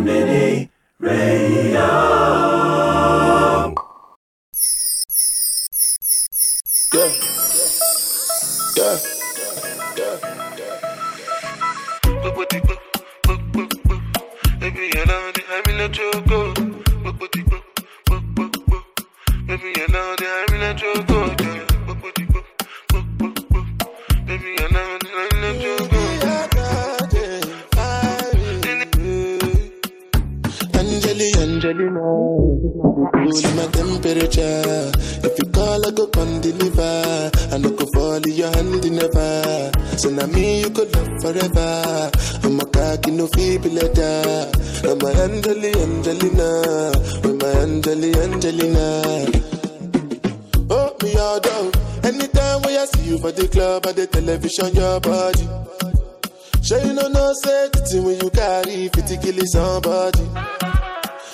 Mini Radio. Yeah. Baby, you know that I'm in a choco. Temperature. If you call, I go come deliver. I no go fall in your hand never. So now me you could love forever. I'm a cocky no feeble letter. I'm a Angeli, Angelina, I'm a Angeli, Angelina. Oh me all down. Anytime when I see you for the club or the television, your body. Sure you know no thing when you carry 50 kill somebody.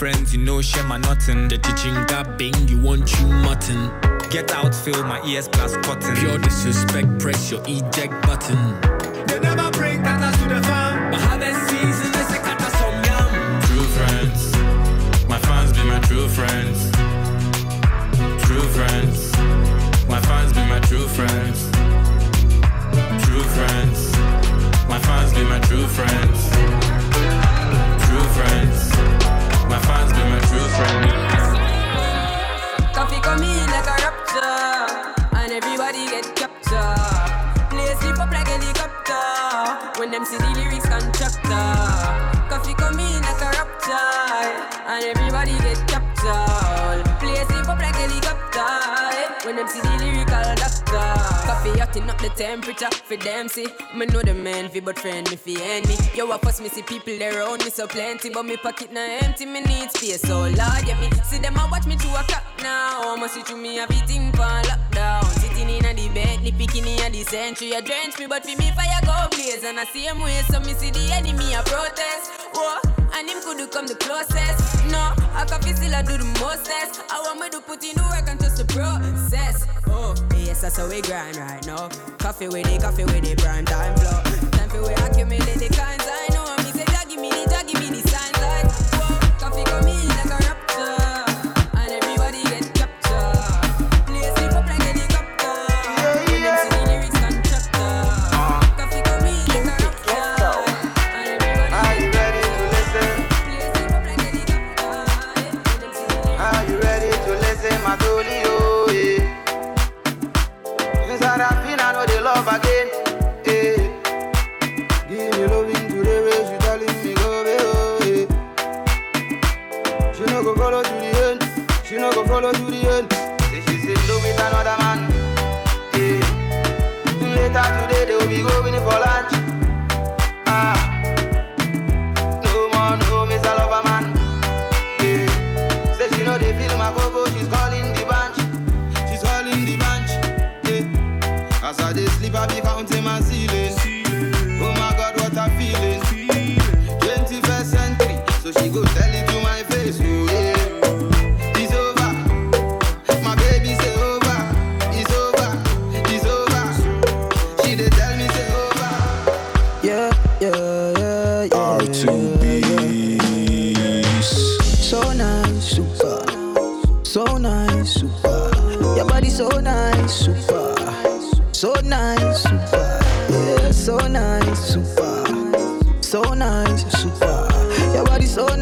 friends, you know share my nothing. The teaching got bing, you want you mutton. Get out, fill my ears plus cotton. Pure disrespect, press your eject button. They never bring kata to the farm. But harvest season is a kata some yam. True friends, my fans be my true friends. True friends, my fans be my true friends. True friends, my fans be my true friends. Up the temperature for them see. Me know the man fi but friend me fi enemy. Yo, of course me see people around me so plenty, but me pocket na empty. Me need space, so Lord, yeah me see them a watch me to a clock now. I'ma see through me everything for lockdown. Sitting in a the Bentley, picking in the century. A drench me, but for me fire go blaze. And I see him way, so me see the enemy a protest. Whoa, and him could come the closest. No, I coffee still I do the mostest. I want me to put in the work and just the process. Oh, yes, that's how we grind right now. Coffee with the coffee with the prime time flow. Time for we accumulate the kinds I know. Me say, give me the, give me the signs like. Whoa, coffee come in like a Your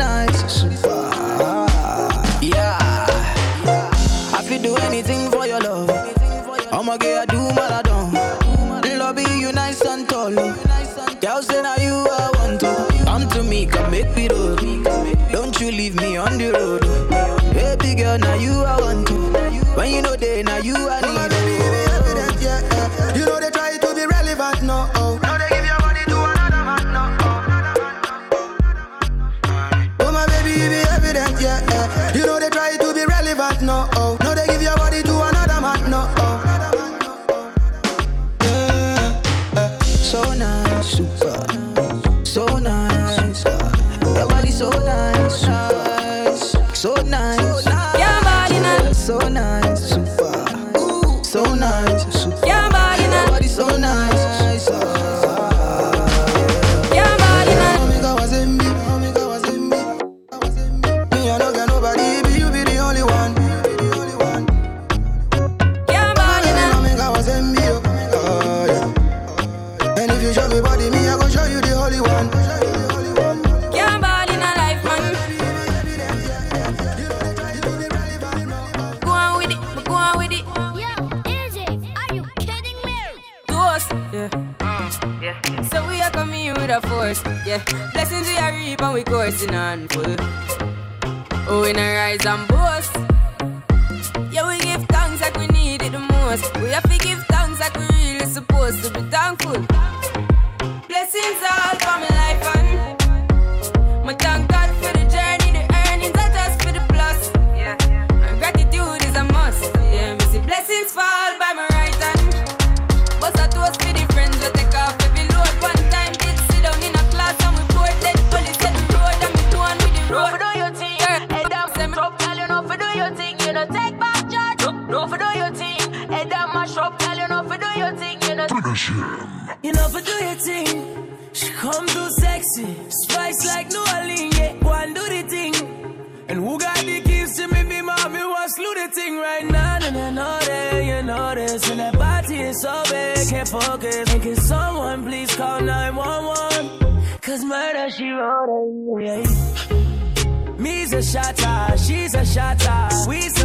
is murder, she wrote it. Me's a shotter, she's a shotter. We's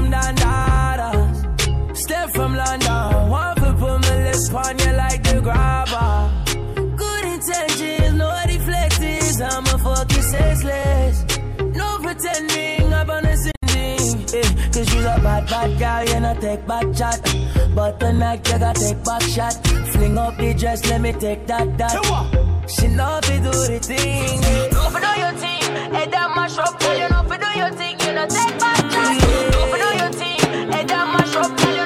that bad girl, you know take back chat. But tonight you gotta take back shot. Fling up the dress, let me take that that. She love to do the thing. Over do your thing, head that mash up, tell you know do your thing, you know take back chat. Mm. Over do your thing, head that mash up, tell you.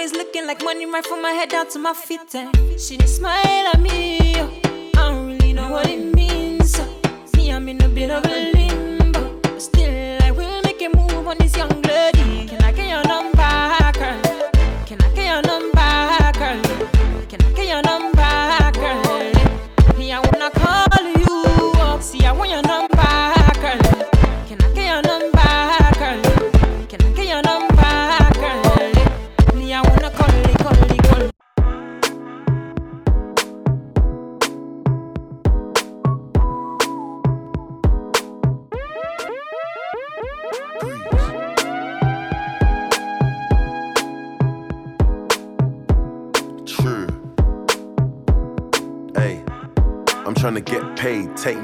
Always looking like money right from my head down to my feet. And she did smile at me. Oh. I don't really know what it means. Oh. Me, I'm in a bit of a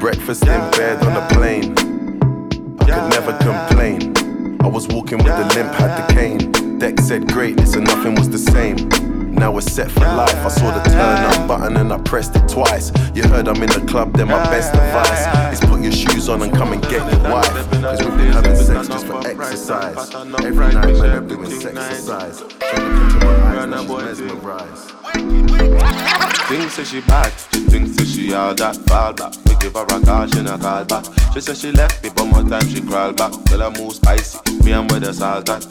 Breakfast in bed on the plane. I could never complain. I was walking with a limp, had the cane. Deck said great, so nothing was the same. Now we're set for life. I saw the turn up button and I pressed it twice. You heard I'm in the club, then my best advice is put your shoes on and come and get your wife. Cause we've been having sex just for exercise. Every night, man, I'm doing sex exercise. Trying to catch her eyes, now she's mesmerized. Thinks that she bad, she thinks that she all that fall back. We give her a call, she not call back. She said she left me, but more time she crawl back. Girl, I move spicy, me and where the salt at.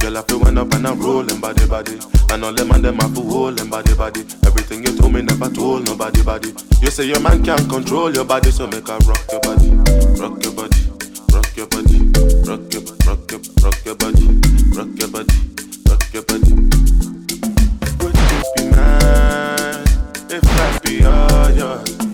Girl, I feel went up and I'm rolling body body. And all them and them have to hold them body body. Everything you told me never told nobody body. You say your man can't control your body, so make her rock your body, rock your body, rock your body, rock your, rock your, rock your body, rock your body, rock your body. Would you be mine if I be all yours?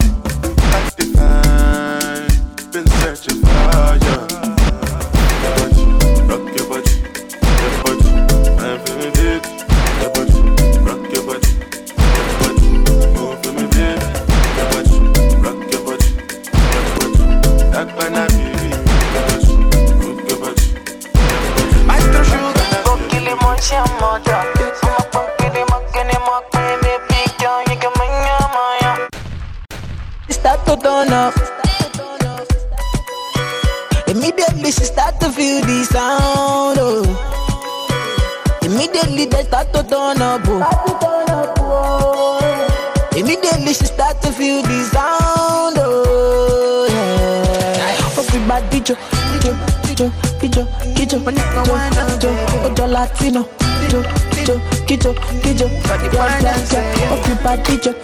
Yeah. Everybody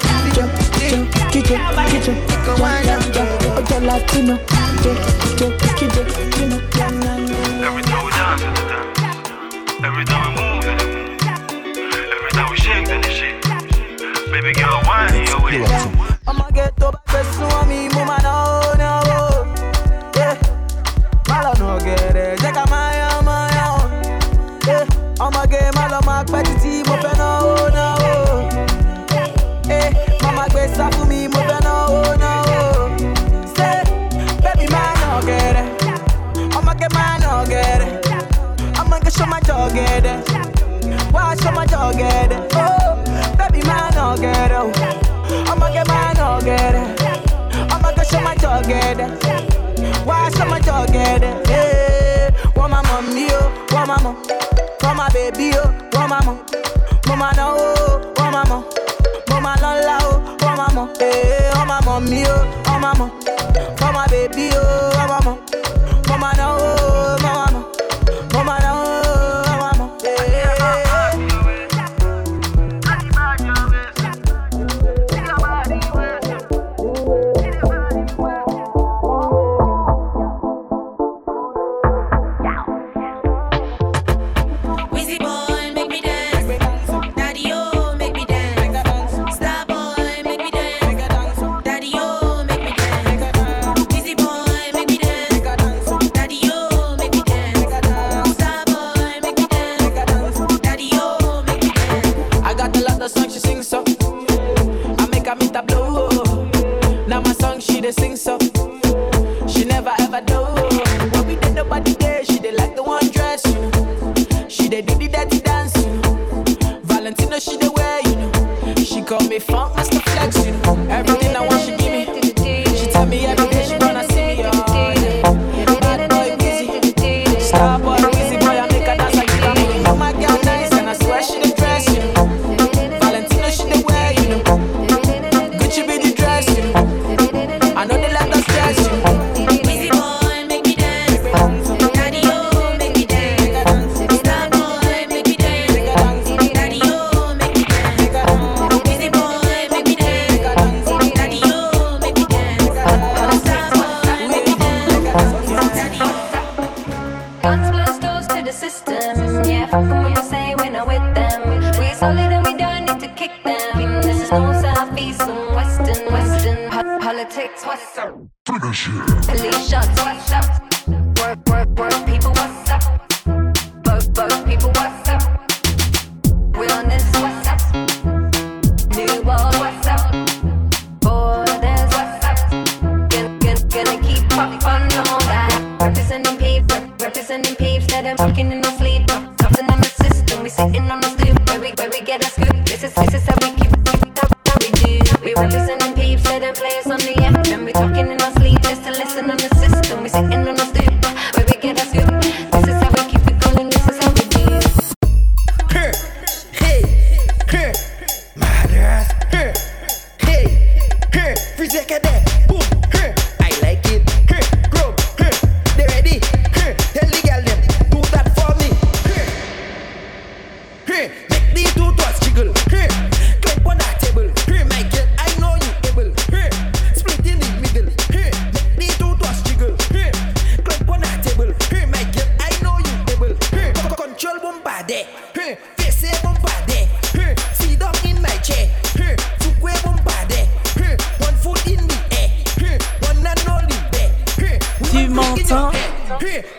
I'ma get man no get it. I'ma go show my dog get it. Why show my dog get it? Hey, want my mommy oh, want my mom, want my baby oh, want my mom, mama no oh, want my mom, mama no la oh, want my mom, hey, want my mommy oh, want my mom, want my baby oh, want my mom, mama no oh,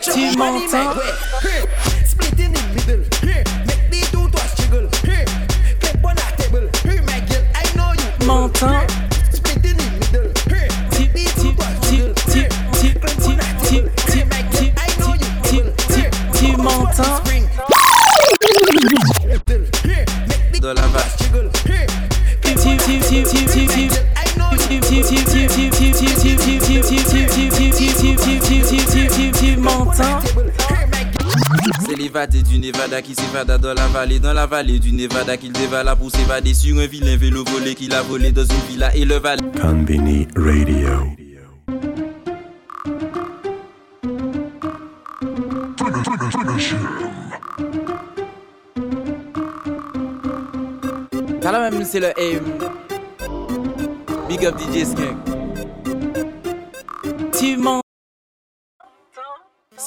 Team on. Nevada dans la vallée, dans la vallée du Nevada qu'il dévala pour s'évader sur un vilain vélo volé qu'il a volé dans une villa et le valet. Convini Radio. Même, c'est le aim. Big up DJ.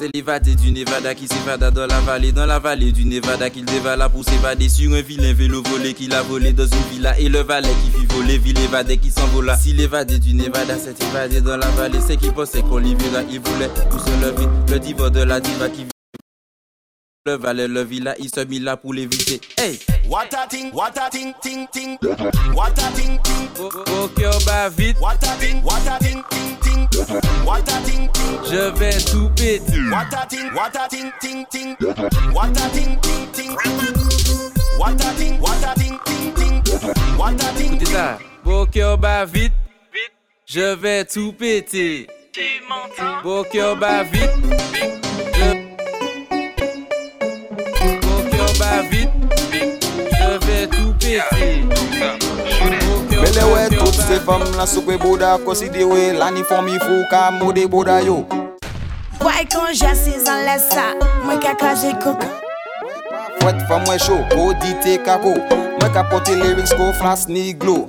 C'est l'évadé du Nevada qui s'évada dans la vallée, dans la vallée du Nevada qu'il dévala pour s'évader sur un vilain vélo volé qu'il a volé dans une villa et le valet qui fit voler, ville évadé qui s'envola. Si l'évadé du Nevada s'est évadé dans la vallée, c'est qu'il pensait qu'on l'y verra, il voulait pour se lever, le diva de la diva qui le valet, le villa, il se mit là pour l'éviter. Hey! What a thing, what a thing, ting ting. What a thing, ting. Au cœur bat vite. What a thing, what a thing, ting ting. What a thing, ting. Je vais tout péter. What a thing, what a thing, ting ting. What a thing, ting ting. What a thing, what a thing, ting ting. What a thing, Écoutez ça. Beau cœur bat vite. Je vais tout péter. Beau cœur bat vite. Je... Bele we tout se fam la soukwe boda konsidewe La ni fomi fou ka mode boda yo. Woy kon jase zan lesa, mwen ka kaje koko Fwet fam we show, kodite kako. Mwen ka pote lyrics ko flas ni glow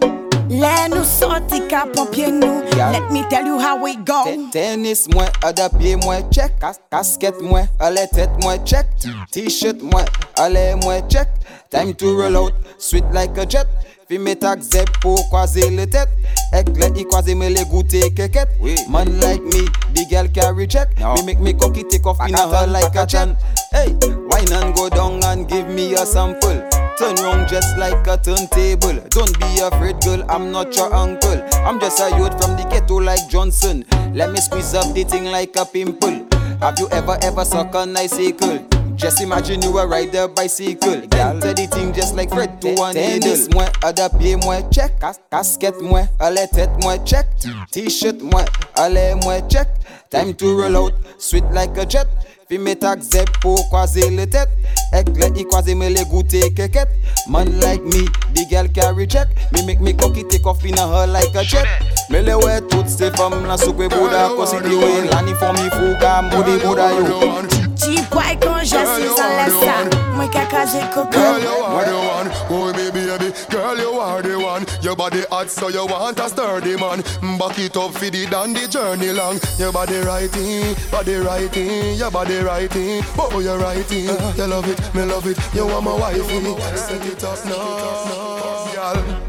Lè nou soti ka pompye nou. Yeah. Let me tell you how we go. Tennis mwen, ada pie mwen, check. Kas Kasket mwen, ale tet mwen, check. T-shirt mwen, ale mwen, check. Time to roll out, sweet like a jet Fi me tak zep pou kwaze le tet Ek le i kwaze me le goute keket Man like me, the girl carry check Me make me cocky take off in a her like a chan Hey, wine and go down and give me a sample Turn round just like a turntable. Don't be afraid, girl, I'm not your uncle. I'm just a youth from the ghetto like Johnson. Let me squeeze up the thing like a pimple. Have you ever, ever suck a nice circle? Just imagine you a ride a bicycle. Girl, the thing just like Fred to one Tennis mwen, ada pied mwen check. Kas Kasket mwen, ale tet mwen check. T-shirt mwen, ale mwen check. Time to roll out, sweet like a jet. Fi me tak zep pou kwaze le tet Ek le i kwaze me le goute keket Man like me, the girl carry check Me make me cocky take off in a her like a jet Me le we tout se fam la soukwe boda Kosi di we lani for me fuga modi boda yo Ti boy jase an lè sa Mwen ka kaze koka Girl, you are the one. Oh, baby, baby. Girl, you are the one. Your body hot, so you want a sturdy man. Back it up for the dandy journey long. Your body righty, body righty, your body righty. Oh, you're righty. You love it, me love it. You want my wifey. Set it up now, girl.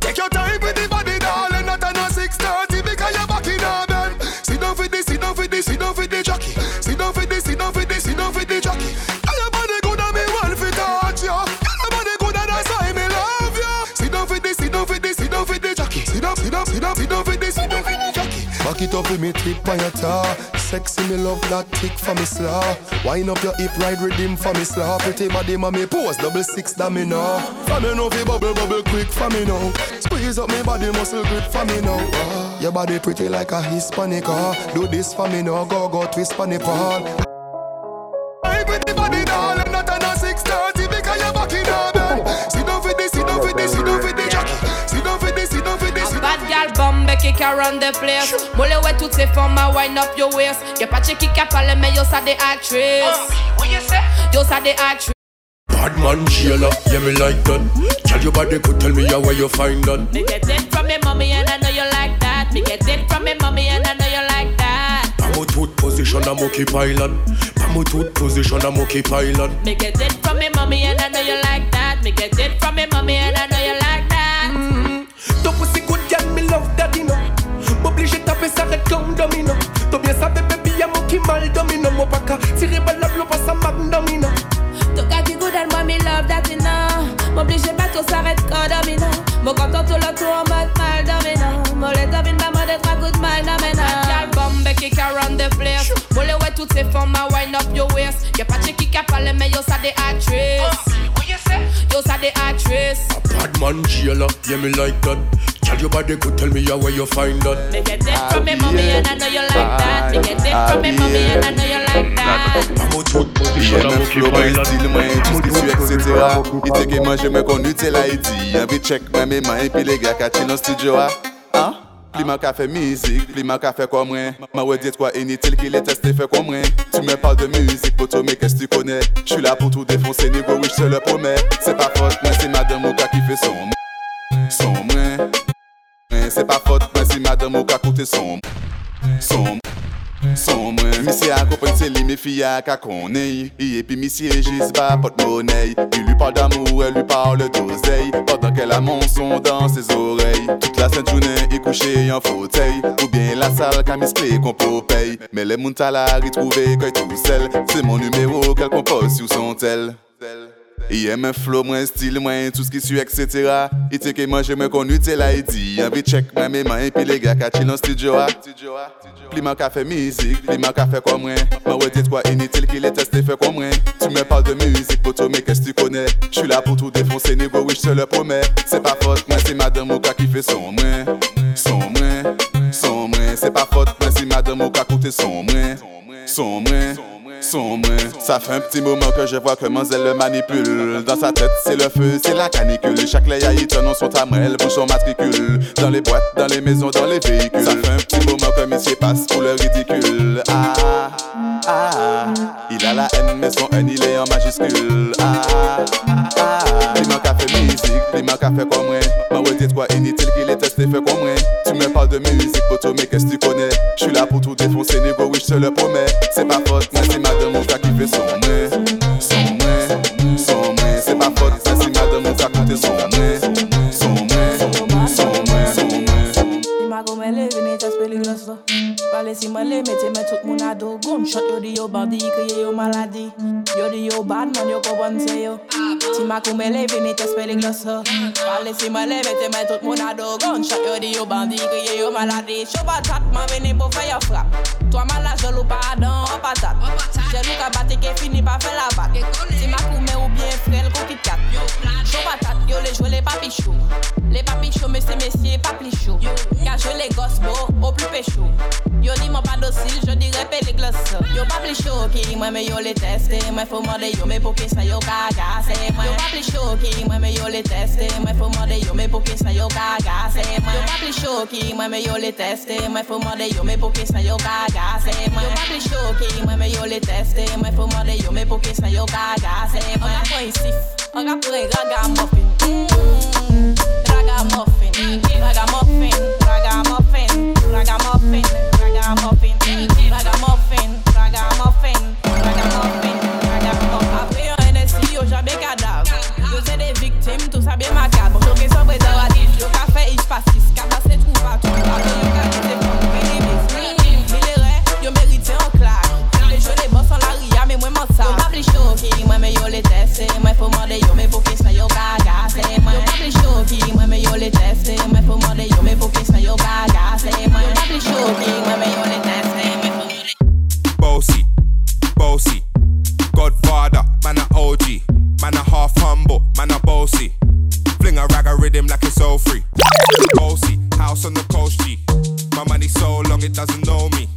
Take your time with the body, darling. Not a six thirty because you're back in our bed. Sit down for this, sit down for this, sit down for the Back it up with me tip on your tar. Sexy me love that tick for me slaw. Wind up your hip ride rhythm for me slaw. Pretty body me pose double six that me know. For me know fi bubble bubble quick for me now. Squeeze up me body muscle grip for me now. Ah, your body pretty like a Hispanic. Ah, do this for me now. Go go twist for the ball. Qui can run the place Molle ouais toutes ces femmes à wind up your waist Y'a pas de qui qui parle mais yo ça des actrices Yo ça des actrices Bad man Sheila, yeah me like that. Tell your body could tell me yeah, where you find that. Me get it from me mommy and I know you like that Me get it from me mommy and I know you like that Pamo tooth position I'm okay pilot. Pamo tooth position I'm okay pilot. Me get it from me mommy and I know you like that Me get it from me mommy and yeah me like that. Tell your body could tell me where you find that. Me get it from me mommy and I know you like that Me get it from me mommy and I know you like that I'm Mwen okay flow, mwen stil, etc. Ite la iti me man, pi le gars ka chi nan studio a An? Pli man ka fe mizik, pli man ka fe kwa mwen Ma dit kwa inutile ki le teste fe kwa mwen Tu me parles de musique, poto, mais qu'est-ce que tu connais? J'suis là pour tout défoncer, négro, oui, j'te le promets C'est pas faute, mais c'est madame Oka qui fait son son mwen Mwen se pa fote mwen si madame ou ka koute son mwen Son mwen Son mwen Misye a kopen se li me fiya ka konen Iye pi misye jis ba pot money Il lui parle d'amour, elle lui parle d'oseille. Pendant qu'elle a mon son dans ses oreilles. Toute la sainte journée il couché en fauteuil. Ou bien la salle ka miskle kon po pey Men le moun tala ritrouve koy tou sel Se mon numero kel kompose sou son tel Tel. Iye men flow, mwen stil, mwen tout ki su, etc. Ite ke manje mwen konu te la idi An vi check mwen me man, pi le gars ka chill an studio a. Pli man ka fe mizik, pli man ka fe kwa mwen. Mwen wè dit kwa inutile ki le teste fe kwa mwen. Tu me parles de musique, poto, qu'est-ce que tu connais? J'suis là pour tout défoncer, négro, oui, j'te le promets. C'est pas faute, mais c'est madame Oka qui fait son mwen. Son mwen, son mwen. C'est pas faute, mais c'est madame Oka côté son mwen. Son mwen son Ça fait un petit moment que je vois comment elle le manipule. Dans sa tête c'est le feu, c'est la canicule. Chaque lait a ton son tamrel, elle son matricule. Dans les boîtes, dans les maisons, dans les véhicules. Ça fait un petit moment que monsieur passe pour le ridicule. Ah, ah, ah. Il a la haine mais son haine il est en majuscule. Ah, ah, ah. Il manque à faire musique, il manque à faire comme moi Ma ouais dit quoi inutile qu'il est testé fait comme moi Tu me parles de musique, poto mais qu'est-ce que tu connais? J'suis là pour tout défoncer, négo, oui j'te le promets. C'est pas faute, mais c'est madame Oka qui fait son mwen Son mwen, son mwen C'est pas faute, mais c'est madame Oka côté son mwen Son mwen, son mwen, son Si ma peligros lo Pale si male mette men tout moun ado Gunshot yo di yo bandi kriye yo maladi Yo di yo bad man yo kompon se yo. Si ma gomele vini tes peligros lo Pale si male mette men tout moun ado Gunshot yo di yo bandi kriye yo maladi Show patat man vini pou fè yo frap Toi malade jolou pardon en patate Jelou ka bate ke fini pa fè la bat Si ma koume ou bien frel kou kit kat Show patat yo le jwe les papi chou. Les papi chou mais c'est messieurs pas plus chaud Car je les gosses beaux au plus péchou. Yo di mwen pa dosil, je di repe le glos Yo pa pli choki, mwen me yo le teste. Mwen fò morde yo me pou ki sa yo ka Yo pa pli choki, mwen me yo le teste. Mwen fò morde yo me pou ki sa yo ka Yo pa pli choki, mwen me yo le teste. Mwen fò morde yo me pou ki sa yo ka Yo pa pli choki, mwen me yo le teste. Mwen fò morde yo me pou ki sa yo ka gase mwen An apon isif, an apon ragamuffin Ragamuffin, ragamuffin, ragamuffin, ragamuffin I'm up in it doesn't know me.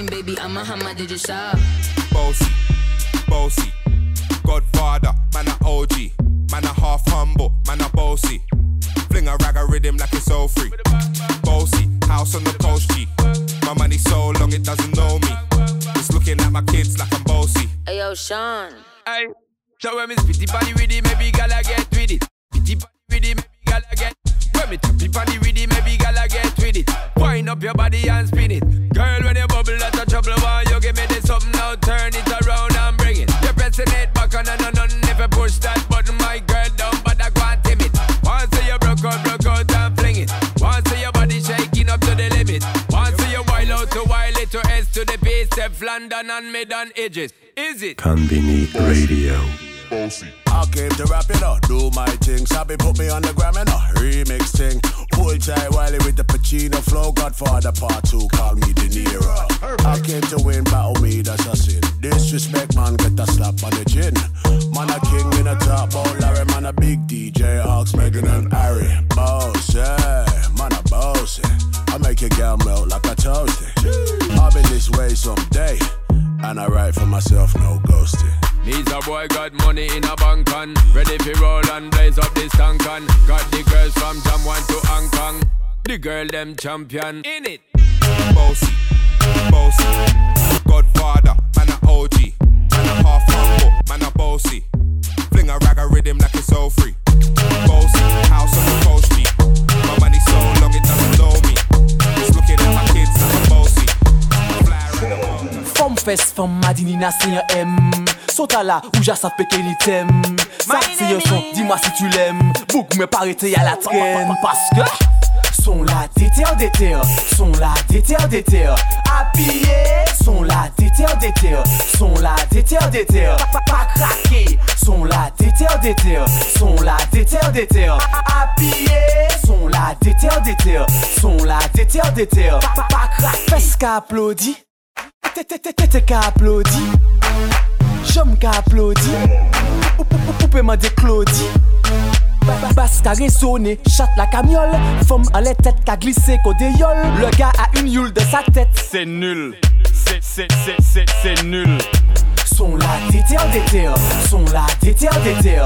079, baby, I'm a hammer, did you shop? Bossy, bossy, Godfather, man a OG, man a half humble, man a bossy. Fling a rag a rhythm like it's all free. Bossy, house on the coast G. My money so long it doesn't know me. It's looking at my kids like I'm bossy. Hey yo, Sean. Hey, show when me spitty body with it, maybe gala get with it. Spitty body with it, maybe gala get. When me tappy body with it, maybe gala get with it. Wind up your body and spin it. Trouble. Why you give me this something now? Turn it around and bring it. You're pressing it back on and on and if push that button, my girl, down, but I can't tame it. Once you broke out, broke out and fling it. Once your body shaking up to the limit. Once you wild out to wild it to S to the base, Steph London and mid on edges. Is it? Konbini Radio. I came to rap, you know, do my thing. Sabi put me on the gram, you know, remix thing. Pull tight Wiley with the Pacino flow. Godfather part two, call me De Niro. I came to win, battle me, that's a sin. Disrespect, man, get a slap on the chin. Man, a king in a top, oh Larry, man, a big DJ, Ox, Megan and Harry. Boss, yeah, man, a boss, yeah. I make your girl melt like a toasty. I'll be this way someday. And I write for myself, no ghosting. Needs a boy got money in a bank on Ready for roll and blaze up this tank Got the girls from Jamwan to Hong Kong The girl them champion in it Bossy, bossy, Godfather, man a OG, man a half humble, man a bossy. Fling a rag a rhythm like it's all free. Bossy, house on the coast. My money so long it doesn't know me. It's looking at my kids like I'm bossy. Fom fes, fom madini na se yon M Sota la, ou ja sav peke ni tem Sa se yon son, di mwa si tu lem Bouk me parete ya la tren Paske Son la déter déter Son la déter déter Habillé. Son la déter déter Son la déter déter Pa pa craqué. Son la déter déter Son la déter déter Habillé. Son la déter déter Son la déter déter Pa pa craqué Fes ka applaudi Jom ka aplodi Ou pe man de Claudie. Bas ka resone, chat la kamiol Fom an le tet ka glisse kode yol Le ga a un youl de sa tet Se nul, se nul. Son la déter déter, son la déter déter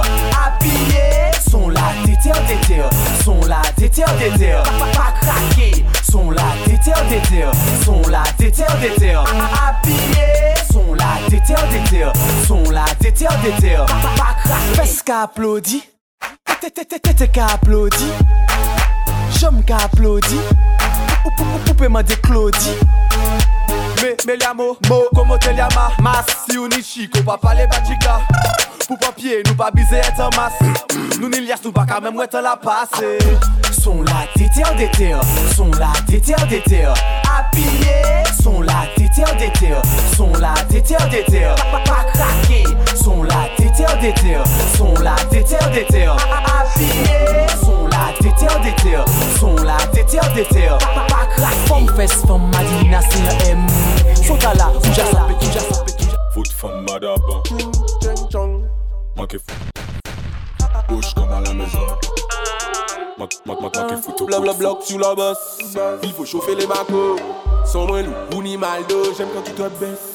Apillé, son la déter déter, son la déter déter Pas craqué, son la déter déter, son la déter déter Apillé son la déter déter Son la déter déter Fes ka applaudi Tete ka applaudi Jom ka applaudi Poupe man de Claudie Me, me liamo, mo, como te llama Mas, si ou ni chico, pa pale batika Pou papier, nou pa bize etan mas Nou ni lias, nou pa ka mem wetan la pase Son la déter déter Son la déter déter Habillé Son la déter déter Son la déter déter Pa pa craqué Son la déter déter Son la déter déter Habillé Son la déter déter Son la déter déter Pa pa craqué Fom fes, fom madina yon M. Sota la, ou ja ja sape Foot femme madaba. Manque fou Bouge comme à la maison. Bla coup de bloc sur la bosse. Il faut chauffer les macos. Sans moins loup ou ni mal J'aime quand tu te baisses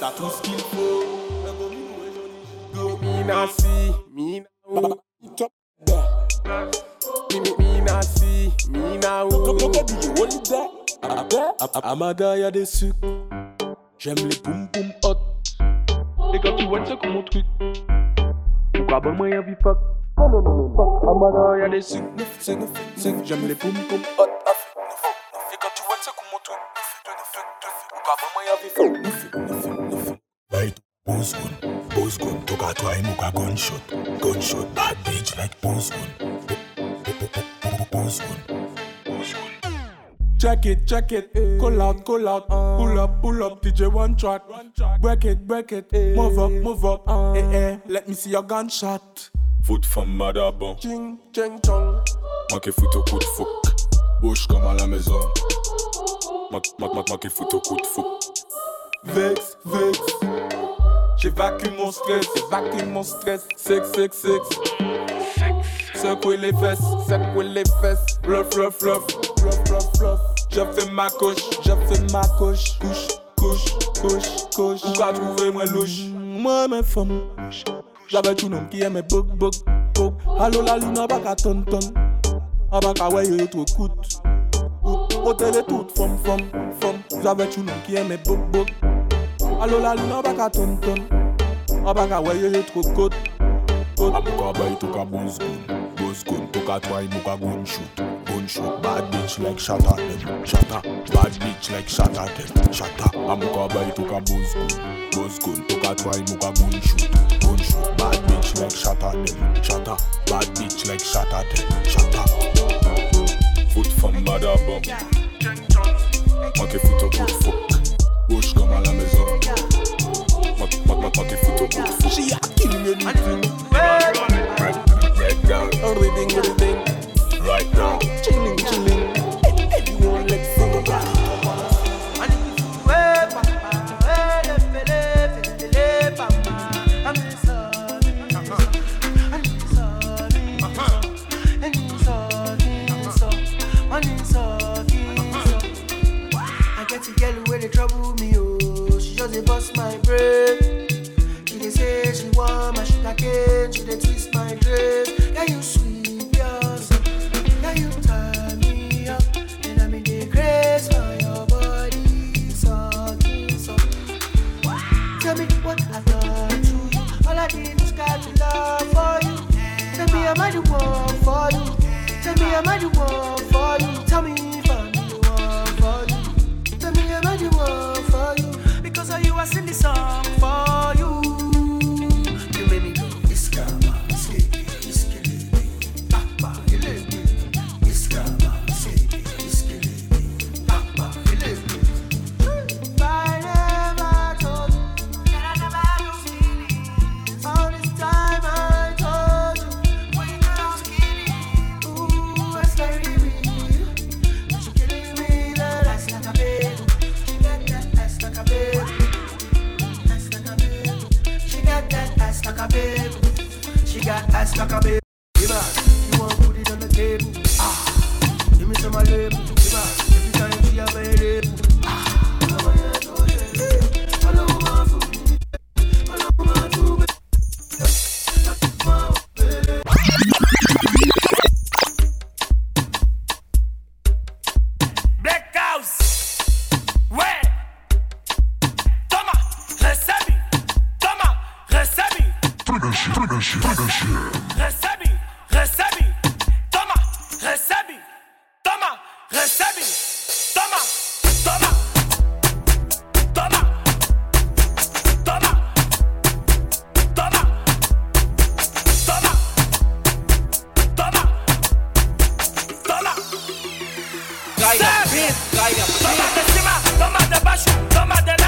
T'as tout ce qu'il faut Mina si, mina ou Top mina si, mina ou Amada y'a des sucres. J'aime les boum boum hot. Et quand tu vois ça comme mon truc. Pas bon moyen vie fuck. Non, non, non, fuck. Y'a des sucres. J'aime les poum poum hot. Pas bon moyen vie fuck. Right, boss gun, boss gun. Toka try muka gunshot, gunshot. Bad bitch like boss gun, boss gun. Check it, check it, call out, call out, pull up, pull up, DJ one track, break it, break it, move up, move up, eh eh, let me see your gunshot. Foot femme madabon. Ching, ching, chong. Moi qui fout au coup de fouc. Bouche comme à la maison. Moi, moi, moi, moi qui fout au coup de fouc. Vex, vex. J'évacue mon stress, j'évacue mon stress. Sex, sex, sex. Secouer les fesses, secouer les fesses. Bluff, bluff, bluff, bluff, bluff, bluff. Je ma couche, je fais ma couche. Couche, couche, couche, couche. Ou pas trouver moi louche? Moi, mes femmes. J'avais tout nom qui aimait bug, bug, bug. Allo la lune, pas qu'à ton ton. Pas qu'à ouais, trop coûte. Hôtel et toute femme, femme, femme. J'avais tout nom qui aimait bug, bug. Allo la lune, pas qu'à ton ton. Pas qu'à ouais, yo, trop coûte. Amuka bay toka boss gun, boss gun. Toka try muka gun shoot, gun shoot. Bad bitch like shot at them, shot at. Bad bitch like shot at them, shot at. Amuka bay toka boss gun, boss gun. Toka try muka gun shoot, gun shoot. Bad bitch like shot at them, shot at. Bad bitch like shot at them, shot at. Foot femme madabon. Moi qui fout au coup de fouc. Bouche comme à la maison. Fout au coup de. She a anything. Break down. Everything, everything. Right now. Chilling, chilling. Girl where they trouble me, oh. She just dey bust my brain. She dey say she want my sugar cane. She dey twist my dress. Yeah, you sweet, yourself. Yeah, you turn me up. And I'm in the grace for your body. Sucking, so. Tell me what I've done to you. All I did was got to love for you. Tell me am I the one for you? Tell me am I the one for you? Tell me The one for you? Because of you I sing this song for. You got Toma de cima, toma de baixo, toma de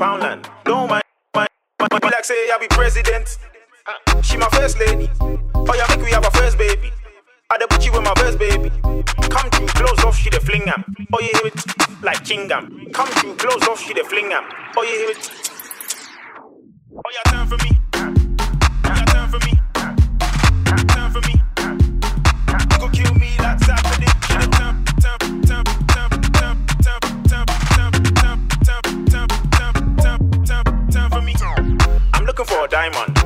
Don't mind, mind, mind. Be like say I be president. Uh, She my first lady. Oh yeah, make we have a first baby. I put you with my first baby. Come through, close off, she dey fling am. Oh yeah, hear it like chingam. Come through, close off, she dey fling am. Oh yeah, hear it. Oh yeah, turn for me. Oh yeah, turn for me. Turn for me. You go kill me like Saturday. For diamond.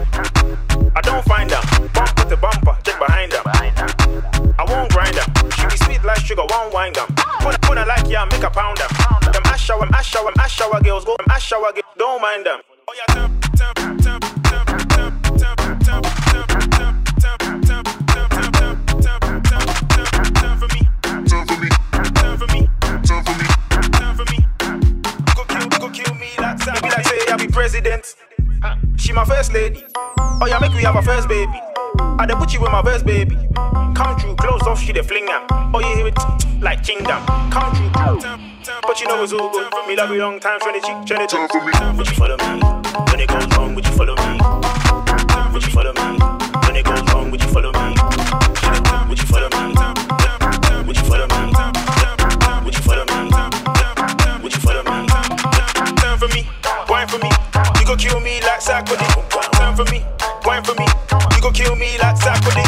I don't find them. Bumper to bumper, check behind them. I won't grind them. She be sweet like sugar, won't wind them. When, when I like yeah, make a pound them. Them ash shower, ash shower, ash shower girls go. Them ash shower girls, don't mind them. Oh yeah, turn, turn, turn, turn, turn for me. Turn for me. Turn for me. Turn for me. Turn for me. Go kill, me. Be like say I be president. She my first lady. Oh yeah, make we have a first baby. I put you with my first baby. Come true, close off, she dey fling am. Oh yeah, hear it like kingdom. Come true, but you know it's all good. Me love you long time, trying to trying to talk. Would you follow me? When it goes wrong, would you follow me? Would you follow me? Kill me like Sarkozy. Turn for me, wine for me. You go kill me like Sarkozy.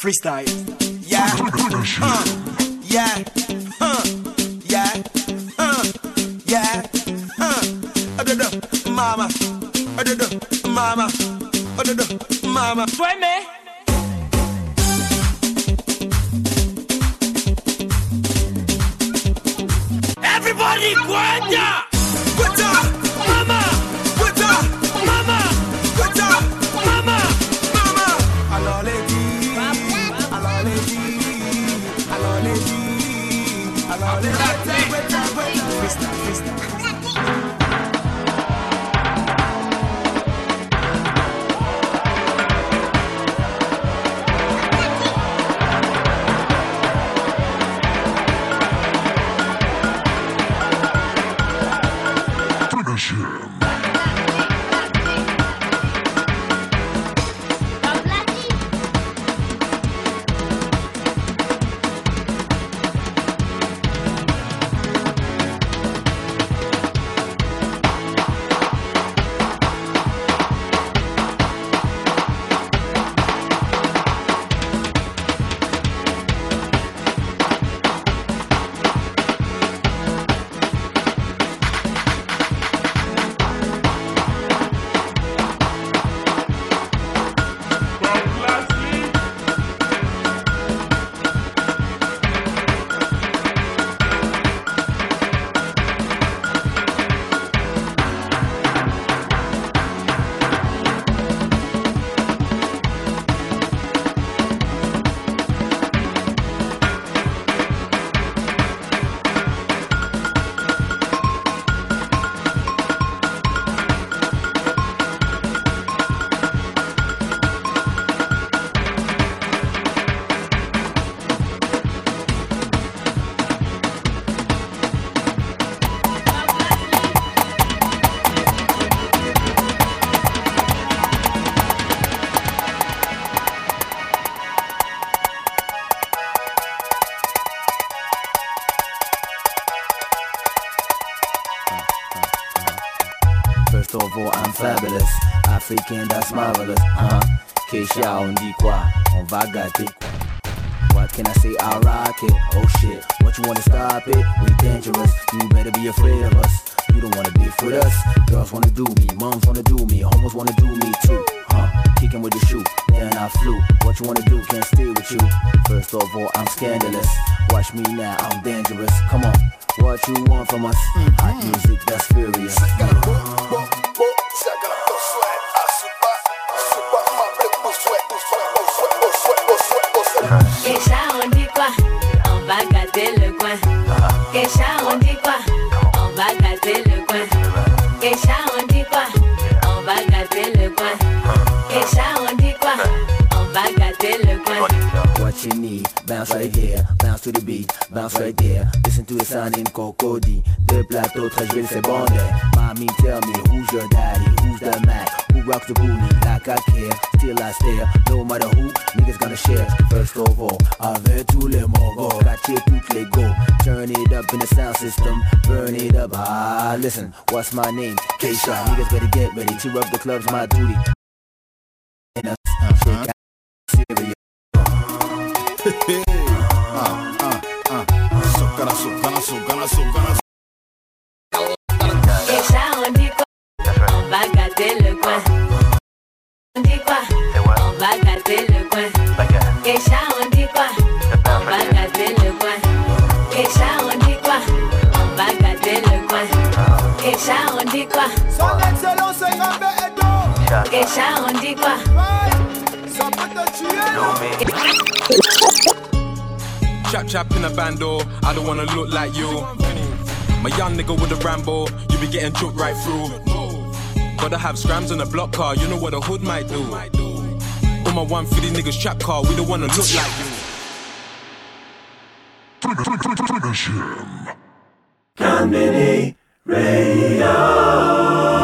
Freestyle. Yeah, uh, yeah, uh, yeah, uh, yeah, uh. Mama, mama, adodo, mama. Sueme. African, that's marvelous. Uh-huh. Keisha, on quoi? On va gâter. What can I say? I'll rock it. Oh shit, what you wanna stop it? We dangerous. You better be afraid of us. You don't wanna be with us. Girls wanna do me, moms wanna do me, homos wanna do me too. Huh? Kicking with the shoe, then I flew. What you wanna do? Can't stay with you. First of all, I'm scandalous. Watch me now, I'm dangerous. Come on, what you want from us? Hot mm-hmm. music that's furious. Keisha, Keisha, on dit quoi On va gâter le coin. Keisha, on dit quoi On va gâter le coin. Keisha, on dit quoi On va gâter le coin. Bounce right here, bounce to the beat, bounce right there. Listen to the sound in Cocody. Plateaux, très je vais le faire bander. Mommy, tell me who's your daddy, who's the man, who rocks the booty like I care. Still I stare, no matter who, niggas gonna share. First of all, avec tous les mogos, catcher toutes les go. Turn it up in the sound system, burn it up. Ah, listen, what's my name? K-Shot, niggas better get ready. Tear up the club's my duty. Serious. On dit On va gâter le coin. On dit quoi On va gâter le coin. On dit quoi On va gâter le coin. On dit quoi On va gâter le coin. On dit quoi Son excellence est. Keisha, on dit quoi Ça peut te tuer. Chap chap in a bando, I don't wanna look like you. My young nigga with a Rambo, you be getting choked right through. Gotta have scrams in a block car, you know what a hood might do. All my 150 niggas trap car, we don't wanna look like you. Konbini Radio.